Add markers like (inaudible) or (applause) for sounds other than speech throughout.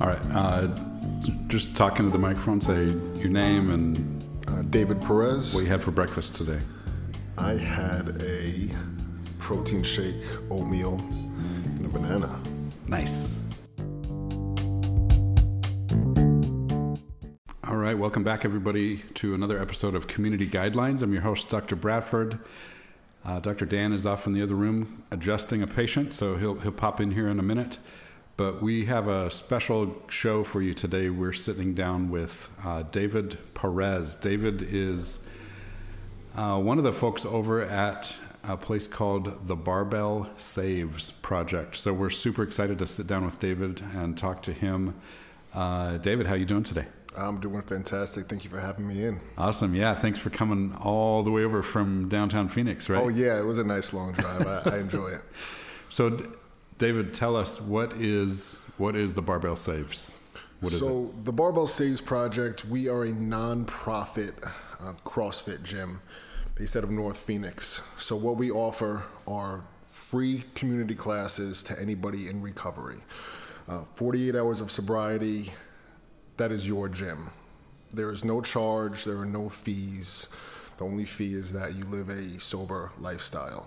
All right. Uh, just talking to the microphone, say your name and Uh, David Perez. what you had for breakfast today. I had a protein shake, oatmeal, and a banana. Nice. All right, welcome back, everybody, to another episode of Community Guidelines. I'm your host, Dr. Bradford. Uh, Dr. Dan is off in the other room adjusting a patient, so he'll he'll pop in here in a minute. But we have a special show for you today. We're sitting down with uh, David Perez. David is uh, one of the folks over at a place called the Barbell Saves Project. So we're super excited to sit down with David and talk to him. Uh, David, how you doing today? I'm doing fantastic. Thank you for having me in. Awesome. Yeah, thanks for coming all the way over from downtown Phoenix, right? Oh yeah, it was a nice long drive. I, I enjoy it. (laughs) So, David, tell us what is what is the Barbell Saves? What is so the Barbell Saves Project, we are a non-profit uh, CrossFit gym based out of North Phoenix. So what we offer are free community classes to anybody in recovery. Uh, 48 hours of sobriety, that is your gym. There is no charge, there are no fees. The only fee is that you live a sober lifestyle.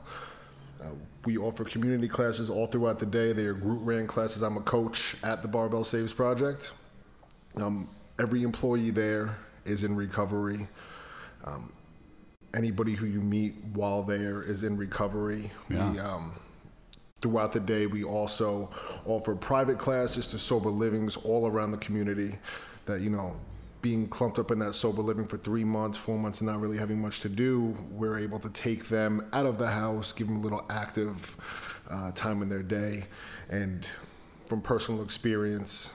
Uh, we offer community classes all throughout the day. They are group ran classes. I'm a coach at the Barbell Saves Project. Um, every employee there is in recovery. Um, anybody who you meet while there is in recovery. Yeah. We, um, throughout the day, we also offer private classes to sober livings all around the community. That you know, being clumped up in that sober living for three months, four months, and not really having much to do, we're able to take them out of the house, give them a little active uh, time in their day, and from personal experience,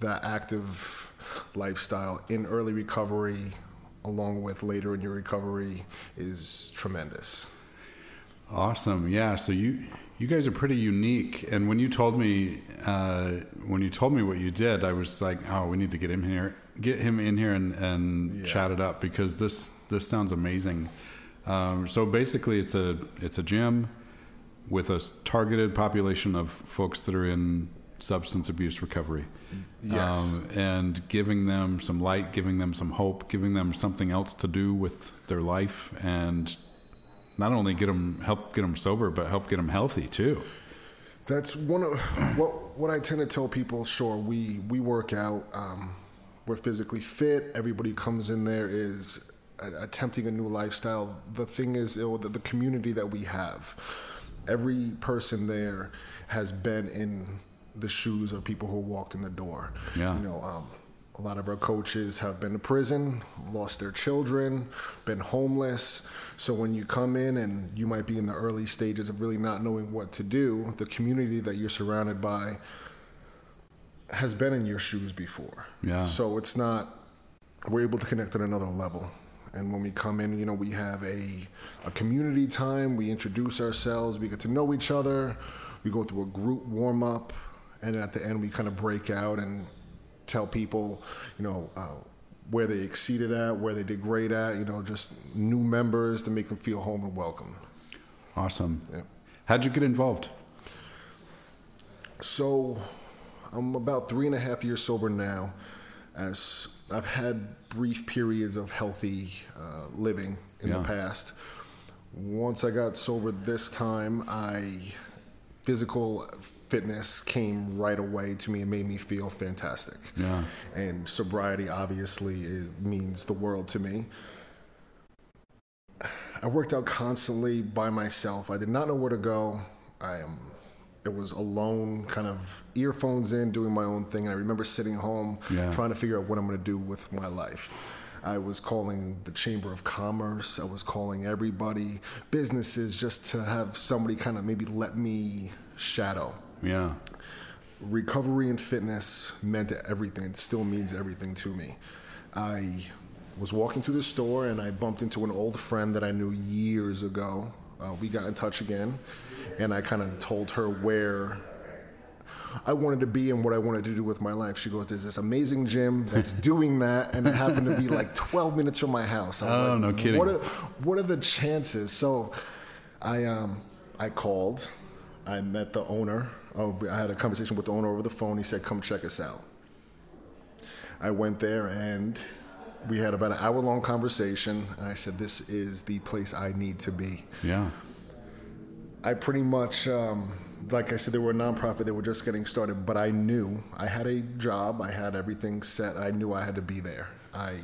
that active lifestyle in early recovery, along with later in your recovery, is tremendous. Awesome. Yeah. So you you guys are pretty unique. And when you told me uh, when you told me what you did, I was like, oh, we need to get him here, get him in here and, and Yeah. chat it up because this this sounds amazing. Um, so basically, it's a it's a gym with a targeted population of folks that are in substance abuse recovery. Yes. Um, and giving them some light, giving them some hope, giving them something else to do with their life, and not only get them help get them sober, but help get them healthy too. That's one of what what I tend to tell people. Sure, we we work out. Um, we're physically fit. Everybody who comes in there is attempting a new lifestyle. The thing is, the, the community that we have. Every person there has been in the shoes of people who walked in the door. Yeah. You know, um, a lot of our coaches have been to prison, lost their children, been homeless. So when you come in and you might be in the early stages of really not knowing what to do, the community that you're surrounded by has been in your shoes before. Yeah. So it's not we're able to connect at another level. And when we come in, you know, we have a a community time, we introduce ourselves, we get to know each other, we go through a group warm up, and at the end we kind of break out and tell people, you know, uh, where they exceeded at, where they did great at, you know, just new members to make them feel home and welcome. Awesome. Yeah. How'd you get involved? So I'm about three and a half years sober now. As I've had brief periods of healthy uh, living in Yeah. the past. Once I got sober this time, I physical fitness came right away to me and made me feel fantastic. Yeah. And sobriety obviously means the world to me. I worked out constantly by myself. I did not know where to go. I am. It was alone, kind of earphones in, doing my own thing. And I remember sitting home, Yeah. trying to figure out what I'm going to do with my life. I was calling the Chamber of Commerce. I was calling everybody, businesses, just to have somebody kind of maybe let me shadow Yeah. recovery and fitness meant everything. It still means everything to me. I was walking through the store and I bumped into an old friend that I knew years ago. Uh, we got in touch again, and I kind of told her where I wanted to be and what I wanted to do with my life. She goes, "There's this amazing gym that's (laughs) doing that, and it happened to be like 12 minutes from my house." I was Oh, like, no kidding. What are, what are the chances? So, I um, I called. I met the owner. Oh, I had a conversation with the owner over the phone. He said, "Come check us out." I went there and we had about an hour long conversation. And I said, This is the place I need to be. Yeah. I pretty much, um, like I said, they were a nonprofit. They were just getting started, but I knew I had a job. I had everything set. I knew I had to be there. I,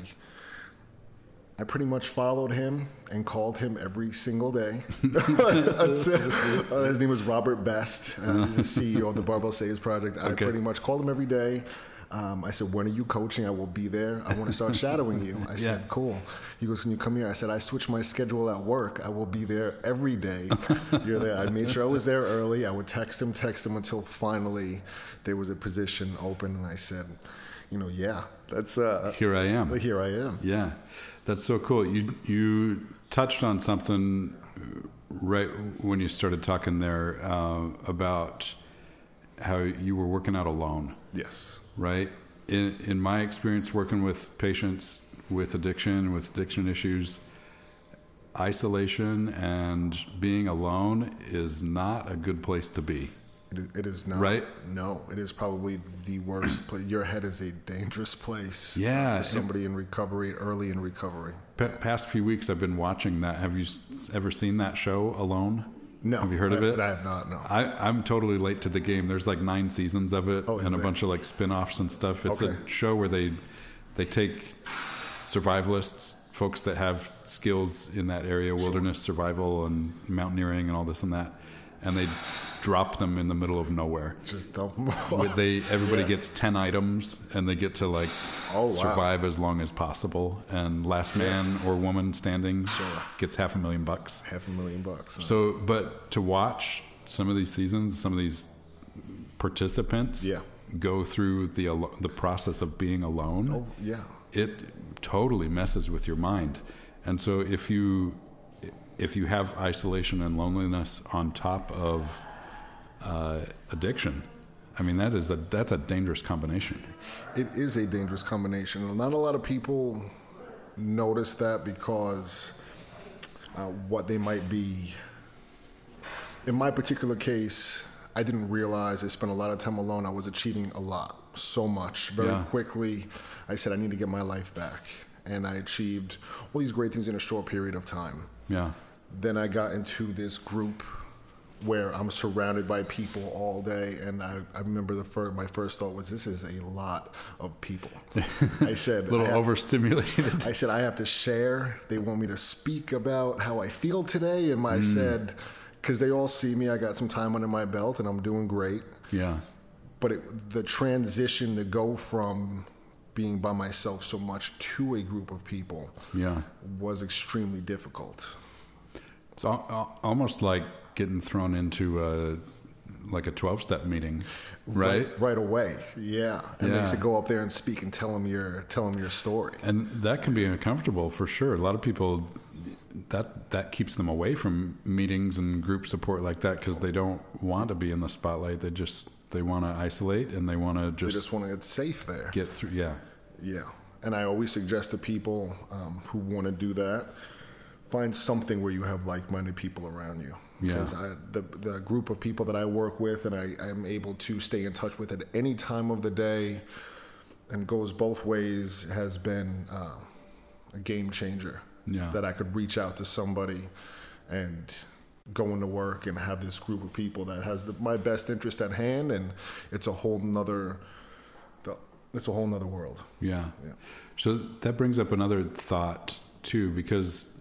I pretty much followed him and called him every single day. Until, (laughs) uh, his name was Robert Best. Uh, he's the CEO of the Barbell Saves Project. I Okay. pretty much called him every day. Um, I said, "When are you coaching? I will be there. I want to start shadowing you." I (laughs) said, "Cool." He goes, "Can you come here?" I said, "I switched my schedule at work. I will be there every day. (laughs) You're there." I made sure I was there early. I would text him, text him until finally there was a position open, and I said, "You know, yeah, that's uh, Here I am. here I am." Yeah, that's so cool. You you touched on something right when you started talking there uh, about how you were working out alone, Yes. right? In in my experience working with patients with addiction, with addiction issues, isolation and being alone is not a good place to be. It is, it is not. Right? No, it is probably the worst place. Your head is a dangerous place. Yeah, For somebody in recovery, early in recovery. Pa- past few weeks, I've been watching that. Have you s- ever seen that show, Alone? No. Have you heard of it? I have not, no. I, I'm totally late to the game. There's like nine seasons of it Oh, and a bunch of like spin-offs and stuff. It's Okay. a show where they they take survivalists, folks that have skills in that area, wilderness survival and mountaineering and all this and that, and they drop them in the middle of nowhere. Just dump them With they (laughs) everybody Yeah. gets 10 items and they get to like Oh, wow. survive as long as possible and last man or woman standing Sure. gets half a million bucks. Half a million bucks. huh? So, but to watch some of these seasons, some of these participants Yeah. go through the the process of being alone, oh, yeah. it totally messes with your mind. And so, if you if you have isolation and loneliness on top of uh, addiction, I mean that is a that's a dangerous combination. It is a dangerous combination. Not a lot of people notice that because uh, what they might be. In my particular case, I didn't realize I spent a lot of time alone. I was achieving a lot, so much. Very Yeah. quickly, I said, I need to get my life back. And I achieved all these great things in a short period of time. Yeah, Then I got into this group where I'm surrounded by people all day, and I, I remember the first, my first thought was, "This is a lot of people." (laughs) I said, a little I have, overstimulated. I said, "I have to share." They want me to speak about how I feel today, and Mm. I said, "Because they all see me, I got some time under my belt, and I'm doing great." yeah, But it, the transition to go from being by myself so much to a group of people yeah. was extremely difficult. It's al- al- almost like getting thrown into a like a twelve step meeting, right? right away. Yeah, and Yeah. makes it go up there and speak and tell them your tell them your story. And that can be uncomfortable for sure. A lot of people that that keeps them away from meetings and group support like that because they don't want to be in the spotlight. They just they want to isolate and they want to just, They just, just want to get safe there. get through. Yeah, Yeah, and I always suggest to people um, who want to do that, find something where you have like-minded people around you. Yeah. Because I, the the group of people that I work with and I am able to stay in touch with at any time of the day, and goes both ways, has been uh, a game changer. Yeah. That I could reach out to somebody, and go into work and have this group of people that has the, my best interest at hand, and it's a whole nother. It's a whole nother world. yeah. Yeah. So that brings up another thought too, because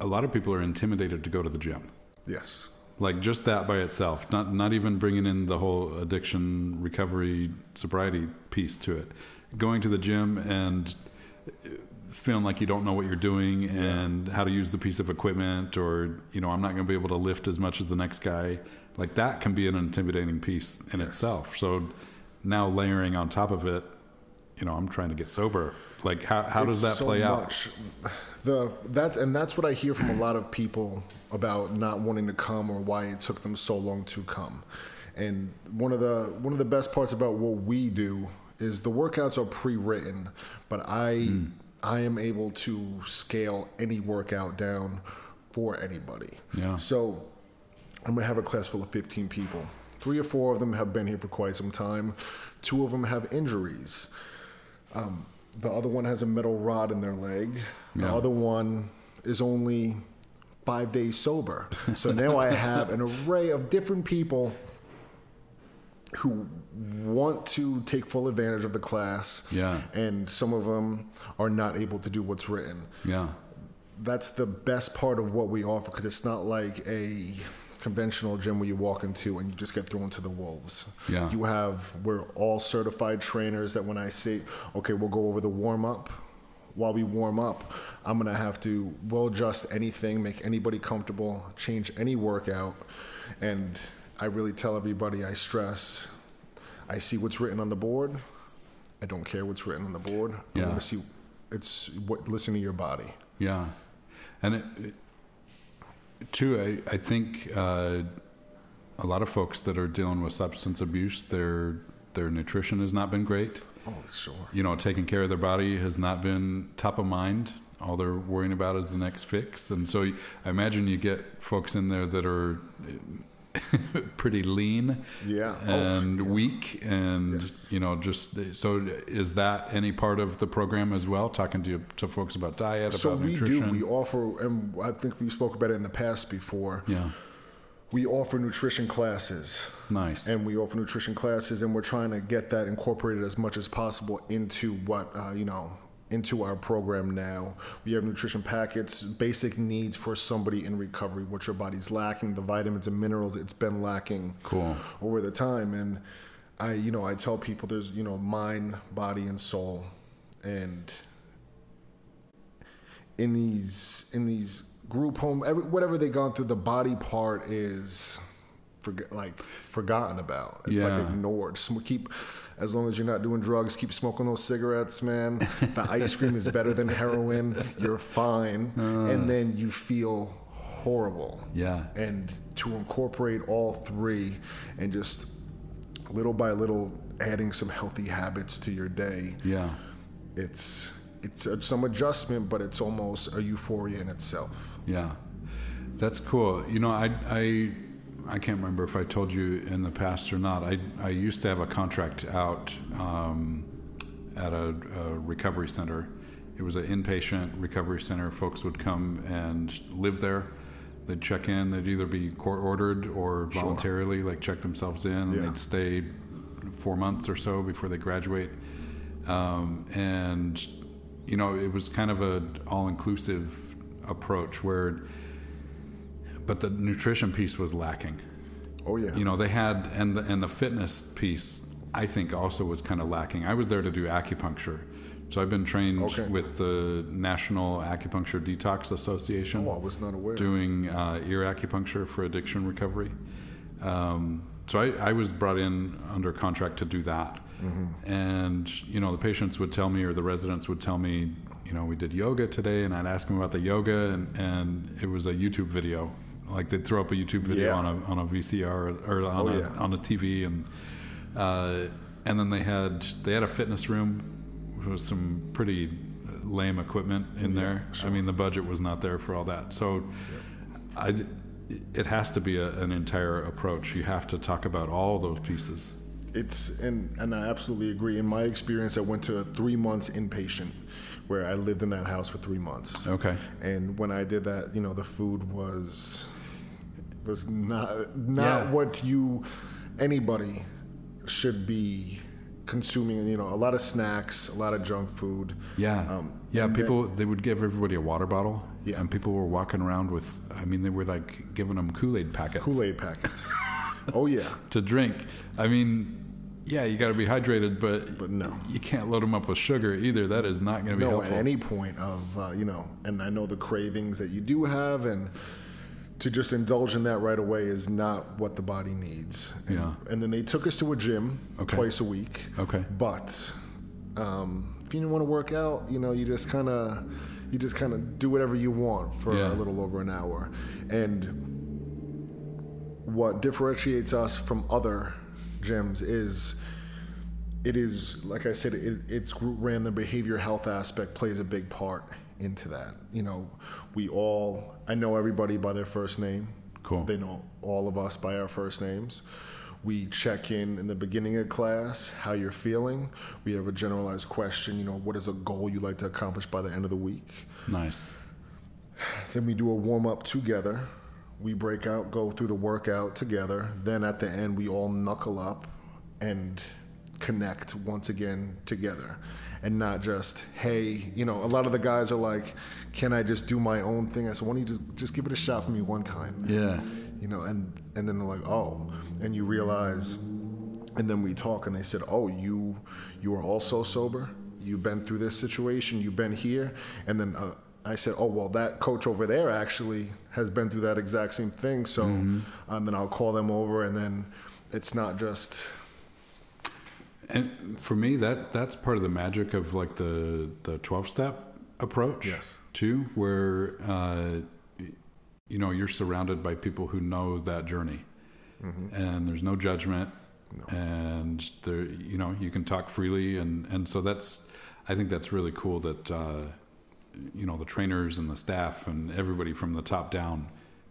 a lot of people are intimidated to go to the gym. Yes. like just that by itself not not even bringing in the whole addiction recovery sobriety piece to it going to the gym and feeling like you don't know what you're doing and how to use the piece of equipment or you know I'm not going to be able to lift as much as the next guy like that can be an intimidating piece in Yes. itself so now layering on top of it you know I'm trying to get sober like how how does that so play out. The that and that's what I hear from a lot of people about not wanting to come or why it took them so long to come. And one of the one of the best parts about what we do is the workouts are pre-written, but I Hmm. I am able to scale any workout down for anybody. Yeah. So I'm gonna have a class full of 15 people. Three or four of them have been here for quite some time. Two of them have injuries. Um, the other one has a metal rod in their leg. The Yeah. other one is only five days sober. (laughs) So now I have an array of different people who want to take full advantage of the class. Yeah. And some of them are not able to do what's written. Yeah. That's the best part of what we offer because it's not like a conventional gym where you walk into and you just get thrown to the wolves. Yeah. You have, we're all certified trainers that when I say, okay, we'll go over the warm up. While we warm up, I'm gonna have to well adjust anything, make anybody comfortable, change any workout, and I really tell everybody I stress. I see what's written on the board. I don't care what's written on the board. I want to see it's what listen to your body. Yeah, and it, it, too, I, I think uh, a lot of folks that are dealing with substance abuse, their their nutrition has not been great. Oh, sure. You know, taking care of their body has not been top of mind. All they're worrying about is the next fix, and so I imagine you get folks in there that are (laughs) pretty lean Yeah. Oh, and yeah. weak and Yes. you know just so is that any part of the program as well talking to to folks about diet So about we nutrition do. We offer, and I think we spoke about it in the past before. yeah We offer nutrition classes, nice and we offer nutrition classes, and we're trying to get that incorporated as much as possible into what uh, you know into our program now. We have nutrition packets, basic needs for somebody in recovery, what your body's lacking, the vitamins and minerals it's been lacking Cool. over the time. And I, you know, I tell people there's, you know, mind, body, and soul, and in these in these group home, every, whatever they gone through, the body part is forget, like forgotten about. It's Yeah. like ignored. Sm- keep as long as you're not doing drugs, keep smoking those cigarettes, man. The (laughs) ice cream is better than heroin. You're fine, uh. and then you feel horrible. Yeah. And to incorporate all three and just little by little adding some healthy habits to your day yeah. it's it's some adjustment but it's almost a euphoria in itself. Yeah. That's cool. You know i i I can't remember if I told you in the past or not. I, I used to have a contract out um, at a, a recovery center. It was an inpatient recovery center. Folks would come and live there. They'd check in. They'd either be court ordered or voluntarily, like check themselves in, and Yeah. they'd stay four months or so before they graduate. Um, and you know, it was kind of an all-inclusive approach where, but the nutrition piece was lacking. Oh yeah. You know they had and the, and the fitness piece i think also was kind of lacking. I was there to do acupuncture. So i've been trained Okay. with the national acupuncture detox association oh i was not aware. doing uh, ear acupuncture for addiction recovery. Um, so I, I was brought in under contract to do that. And you know the patients would tell me or the residents would tell me you know we did yoga today and i'd ask them about the yoga and, and it was a youtube video like they'd throw up a youtube video Yeah. on a, on a vcr or on, Oh, a, yeah. on a tv and uh, and then they had they had a fitness room with some pretty lame equipment in there i mean the budget was not there for all that so I, it has to be a, an entire approach. You have to talk about all those pieces. it's and and i absolutely agree in my experience i went to a three months inpatient where i lived in that house for three months Okay. and when I did that, you know, the food was was not not Yeah. what you anybody should be consuming. You know, a lot of snacks, a lot of junk food. Yeah. Um, yeah. People they would give everybody a water bottle. Yeah. And people were walking around with. I mean, they were like giving them Kool Aid packets. Kool Aid packets. oh yeah, (laughs) to drink. I mean, yeah, you got to be hydrated, but but no. you can't load them up with sugar either. That is not going to be No, helpful. at any point of uh, you know, and I know the cravings that you do have, and to just indulge in that right away is not what the body needs. And, Yeah. And then they took us to a gym Okay. twice a week. Okay. But um, if you didn't want to work out, you know, you just kind of you just kind of do whatever you want for Yeah. a little over an hour. And what differentiates us from other gyms is it is like I said, it, it's group ran. The behavior health aspect plays a big part into that. You know, we all I know everybody by their first name. Cool. They know all of us by our first names. We check in in the beginning of class, how you're feeling. We have a generalized question, you know, what is a goal you'd like to accomplish by the end of the week? Nice. Then we do a warm up together. We break out, go through the workout together. Then at the end, we all knuckle up and connect once again together. And not just, hey, you know, a lot of the guys are like, can I just do my own thing? I said, why don't you just, just give it a shot for me one time? Yeah. You know, and, and then they're like, oh. And you realize, and then we talk and they said, oh, you, you are also sober? You've been through this situation, you've been here. And then uh, I said, "Oh well, that coach over there actually has been through that exact same thing." So, Mm-hmm. um, then I'll call them over, and then it's not just And for me, that that's part of the magic of like the the twelve step approach. Yes. Too, where uh, you know you're surrounded by people who know that journey, and there's no judgment, and there you know you can talk freely, and and so that's I think that's really cool that uh, you know the trainers and the staff and everybody from the top down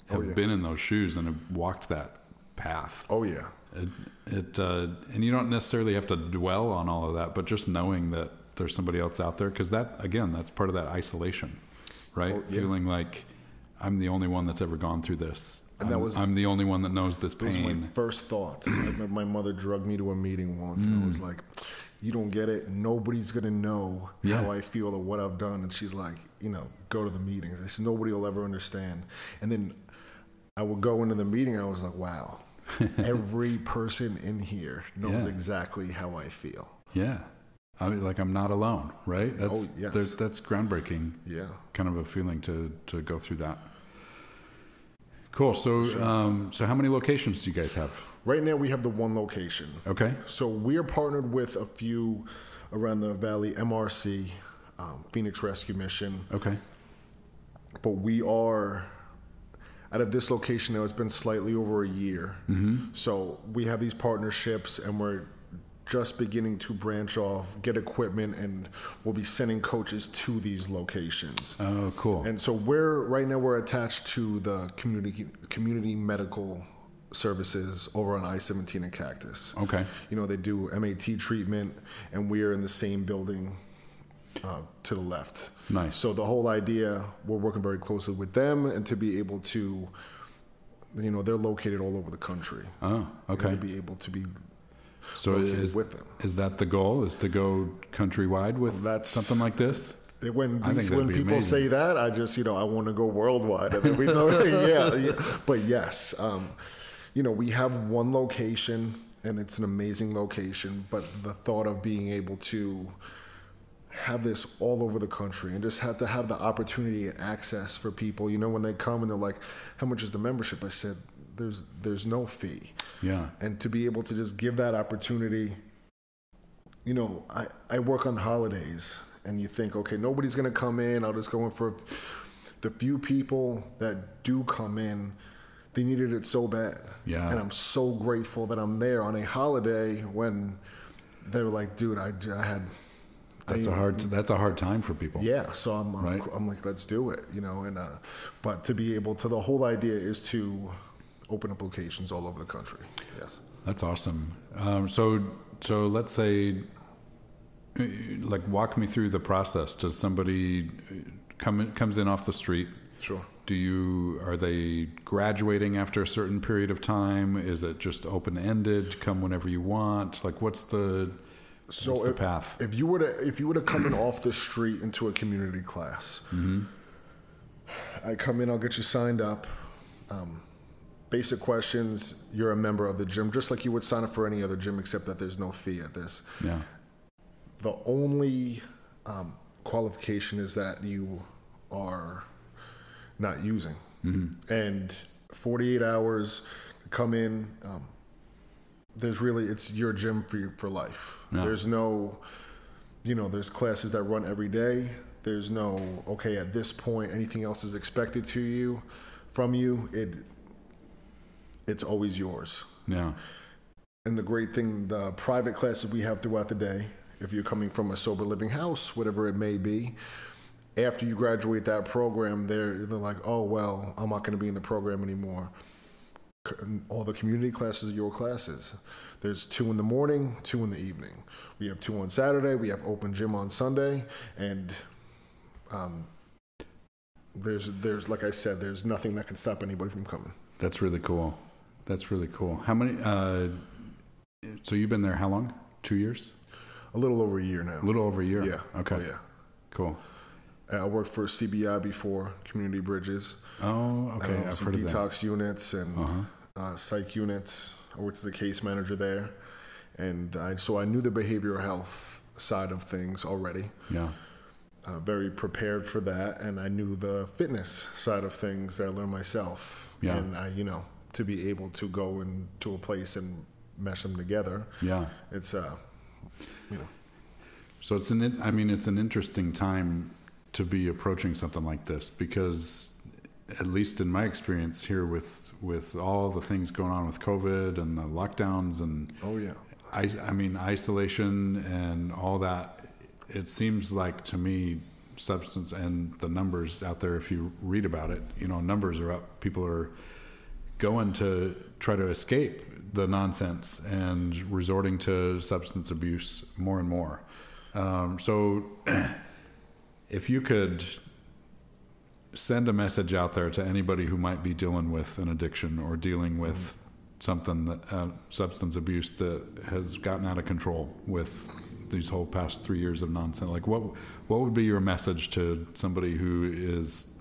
have Oh, yeah. been in those shoes and have walked that path. oh yeah, It, it uh, and you don't necessarily have to dwell on all of that, but just knowing that there's somebody else out there, because that again, that's part of that isolation, right? Oh, yeah. Feeling like I'm the only one that's ever gone through this. And I'm, was- I'm the only one that knows this those were my pain. first thoughts. I my mother drugged me to a meeting once, and I was like, "You don't get it. Nobody's gonna know Yeah. how I feel or what I've done." And she's like, "You know, go to the meetings." I said, "Nobody will ever understand." And then I would go into the meeting. I was like, "Wow." (laughs) Every person in here knows Yeah. exactly how I feel. Yeah, I mean, like I'm not alone, right? That's Oh, yes. that's groundbreaking. Yeah. Kind of a feeling to to go through that. Cool. So, um, so how many locations do you guys have? Right now, we have the one location. Okay. So we are partnered with a few around the valley, MRC, um, Phoenix Rescue Mission, Okay. but we are out of this location now. It's been slightly over a year. Mm-hmm. So we have these partnerships, and we're just beginning to branch off, get equipment, and we'll be sending coaches to these locations. Oh, cool. And so we're right now we're attached to the community community medical services over on I-17 and Cactus. okay. You know, they do MAT treatment, and we are in the same building uh, to the left. Nice. So the whole idea, we're working very closely with them, and to be able to, you know, they're located all over the country. Oh, okay. To be able to be So is with them. is that the goal? Is to go countrywide with That's- something like this? When I that'd when people amazing. say that, I just you know I want to go worldwide. Then we know, (laughs) yeah, yeah. But yes, um, you know we have one location and it's an amazing location. But the thought of being able to have this all over the country and just have to have the opportunity and access for people. You know when they come and they're like, "How much is the membership?" I said, "There's there's no fee." Yeah. and to be able to just give that opportunity you know i, I work on holidays and you think okay nobody's going to come in i'll just go in for the few people that do come in they needed it so bad Yeah. and i'm so grateful that i'm there on a holiday when they were like dude i, I had That's I- a hard that's a hard time for people. yeah, so I'm, I'm, Right. I'm like, let's do it, you know. And uh, but to be able to, the whole idea is to open up locations all over the country. Yes. That's awesome. Um, so so let's say uh, like walk me through the process. Does somebody uh, come in, comes in off the street? Sure. Do you are they graduating after a certain period of time? Is it just open ended? Come whenever you want? Like what's the So what's the if, path? if you were to if you were to come in off the street into a community class, I come in, I'll get you signed up. Um, basic questions. You're a member of the gym, just like you would sign up for any other gym, except that there's no fee at this. Yeah. The only um, qualification is that you are not using, and 48 hours come in. Um, there's really it's your gym for for life. Yeah. There's no, you know, there's classes that run every day. There's no okay at this point anything else is expected to you, from you. It it's always yours. Yeah. And the great thing, the private classes we have throughout the day, if you're coming from a sober living house, whatever it may be, after you graduate that program, they're, they're like, oh, well, I'm not going to be in the program anymore. All the community classes are your classes. There's two in the morning, two in the evening. We have two on Saturday. We have open gym on Sunday, and um, there's there's like I said, there's nothing that can stop anybody from coming. That's really cool. That's really cool. How many? Uh, so you've been there how long? Two years? A little over a year now. A little over a year. Yeah. Okay. Oh, yeah. Cool. Uh, I worked for CBI before, Community Bridges. Oh, okay. um, I've some heard of that. detox units and Uh-huh. uh, psych units. I worked as the case manager there, and I, so I knew the behavioral health side of things already. Yeah. Uh, very prepared for that, and I knew the fitness side of things that I learned myself. Yeah. And I, you know, to be able to go into a place and mesh them together, Yeah. it's uh, you know, So it's an. I mean, it's an interesting time to be approaching something like this because, at least in my experience here, with with all the things going on with COVID and the lockdowns and oh yeah, I, I mean, isolation and all that. It seems like to me, substance and the numbers out there. If you read about it, you know, numbers are up. People are going to try to escape the nonsense and resorting to substance abuse more and more. Um, so, (clears throat) if you could send a message out there to anybody who might be dealing with an addiction or dealing with something that uh, substance abuse that has gotten out of control with these whole past three years of nonsense like what what would be your message to somebody who is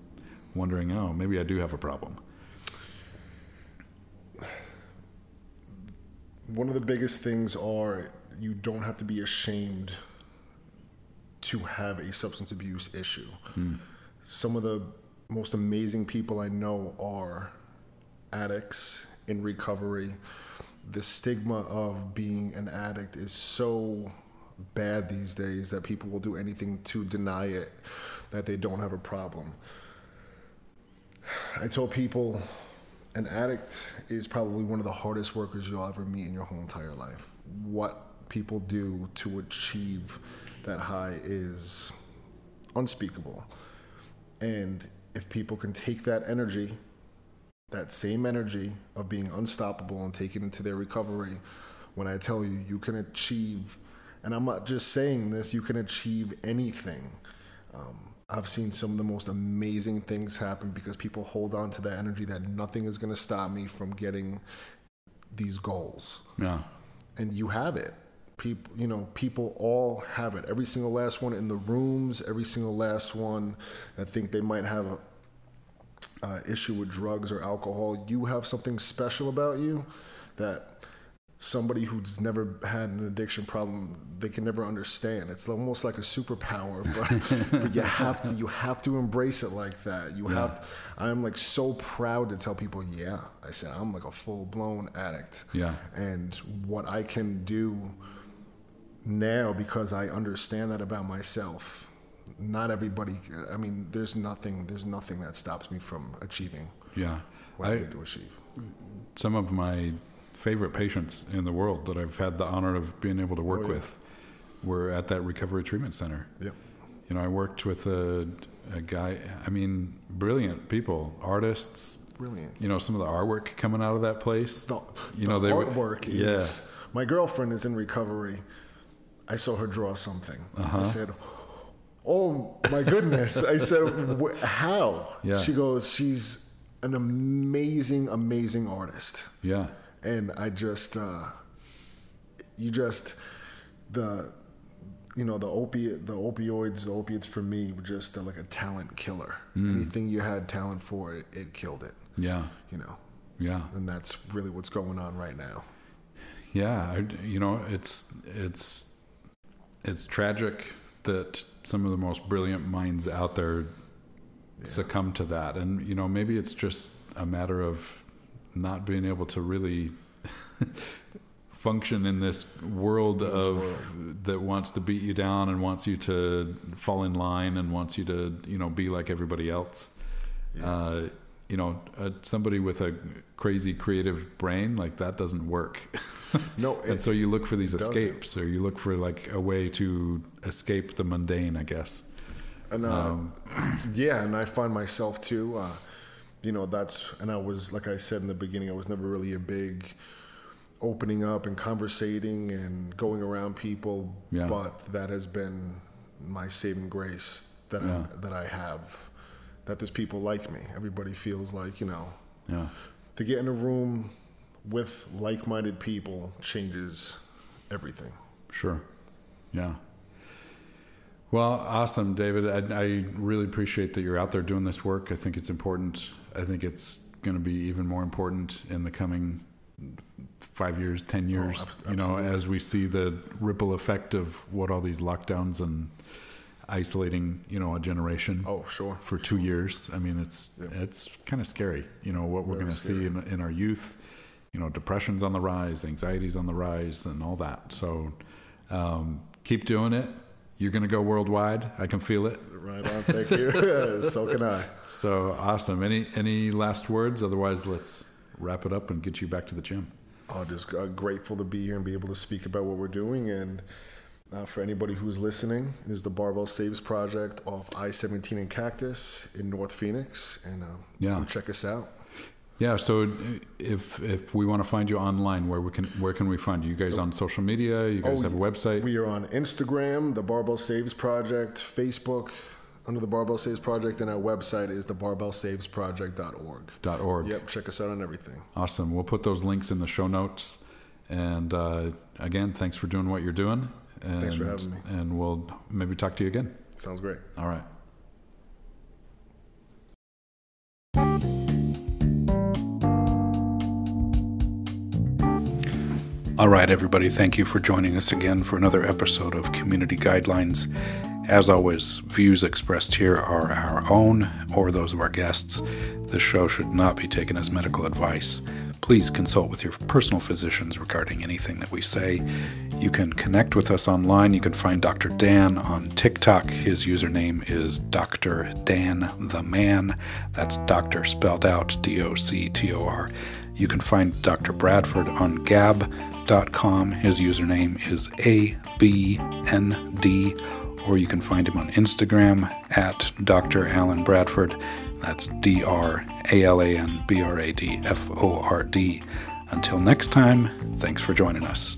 wondering oh maybe i do have a problem? One of the biggest things are you don't have to be ashamed to have a substance abuse issue. Hmm. Some of the most amazing people I know are addicts in recovery. The stigma of being an addict is so bad these days that people will do anything to deny it that they don't have a problem. I tell people an addict is probably one of the hardest workers you'll ever meet in your whole entire life. What people do to achieve that high is unspeakable. And if people can take that energy, that same energy of being unstoppable and take it into their recovery, when I tell you, you can achieve, and I'm not just saying this, you can achieve anything. Um, I've seen some of the most amazing things happen because people hold on to that energy that nothing is going to stop me from getting these goals. yeah And you have it. People, you know, people all have it. Every single last one in the rooms, every single last one that think they might have a uh, issue with drugs or alcohol. You have something special about you that somebody who's never had an addiction problem they can never understand it's almost like a superpower (laughs) but, but you have to you have to embrace it like that you Yeah. have to, i'm like so proud to tell people yeah i said i'm like a full-blown addict yeah and what i can do now because i understand that about myself not everybody i mean there's nothing there's nothing that stops me from achieving yeah what i, I, need to achieve some of my favorite patients in the world that I've had the honor of being able to work Oh, yeah. with were at that recovery treatment center. yeah You know, I worked with a, a guy, I mean, brilliant people, artists. brilliant You know, some of the artwork coming out of that place. the, you the know, they artwork yeah. is my girlfriend is in recovery i saw her draw something Uh-huh. i said oh my goodness i said how Yeah. she goes she's an amazing amazing artist Yeah. and I just, uh, you just, the, you know, the opiate, the opioids, the opiates for me were just uh, like a talent killer. Mm. Anything you had talent for, it, it killed it. Yeah. You know, Yeah. and that's really what's going on right now. Yeah, I, you know, it's it's it's tragic that some of the most brilliant minds out there succumb to that, and you know, maybe it's just a matter of not being able to really (laughs) function in this world of that wants to beat you down and wants you to fall in line and wants you to you know be like everybody else. Uh, you know, uh, somebody with a crazy creative brain like that doesn't work. (laughs) No, and it, so you look for these doesn't. escapes, or you look for like a way to escape the mundane, I guess. and uh, Um, (clears throat) yeah, and I find myself too. Uh, you know, that's, and I was, like I said in the beginning, I was never really a big opening up and conversating and going around people, Yeah. but that has been my saving grace that Yeah. I, that I have. That there's people like me. Everybody feels like you know Yeah. to get in a room with like-minded people changes everything. Sure. Yeah. Well, awesome, David. I, I really appreciate that you're out there doing this work. I think it's important. I think it's going to be even more important in the coming five years, ten years. Oh, ab- you know, as we see the ripple effect of what all these lockdowns and isolating, you know, a generation Oh, sure. for two years. I mean, it's Yeah. it's kind of scary. You know what we're going to see in, in our youth. You know, depression's on the rise, anxiety's on the rise, and all that. So um, keep doing it. You're going to go worldwide. I can feel it. Right on. Thank you. (laughs) so can I. So awesome. Any any last words? Otherwise, let's wrap it up and get you back to the gym. Oh, just uh, grateful to be here and be able to speak about what we're doing. And uh, for anybody who's listening, it is the Barbell Saves Project off I-17 and Cactus in North Phoenix. And uh, Yeah. check us out. Yeah. So if if we want to find you online, where we can where can we find you? You guys on social media? You guys Oh, have a website? We are on Instagram, the Barbell Saves Project, Facebook under the Barbell Saves Project, and our website is thebarbellsavesproject.org. dot org. Yep, check us out on everything. Awesome. We'll put those links in the show notes. And uh, again, thanks for doing what you're doing. And, Thanks for having me. And we'll maybe talk to you again. Sounds great. All right. All right, everybody, thank you for joining us again for another episode of Community Guidelines. As always, views expressed here are our own or those of our guests. This show should not be taken as medical advice. Please consult with your personal physicians regarding anything that we say. You can connect with us online. You can find Dr. Dan on TikTok. His username is Dr. Dan the Man. That's Doctor spelled out D O C T O R. You can find Dr. Bradford on gab.com. His username is ABND, or you can find him on Instagram at Dr. Alan Bradford. That's D R A L A N B R A D F O R D. Until next time, thanks for joining us.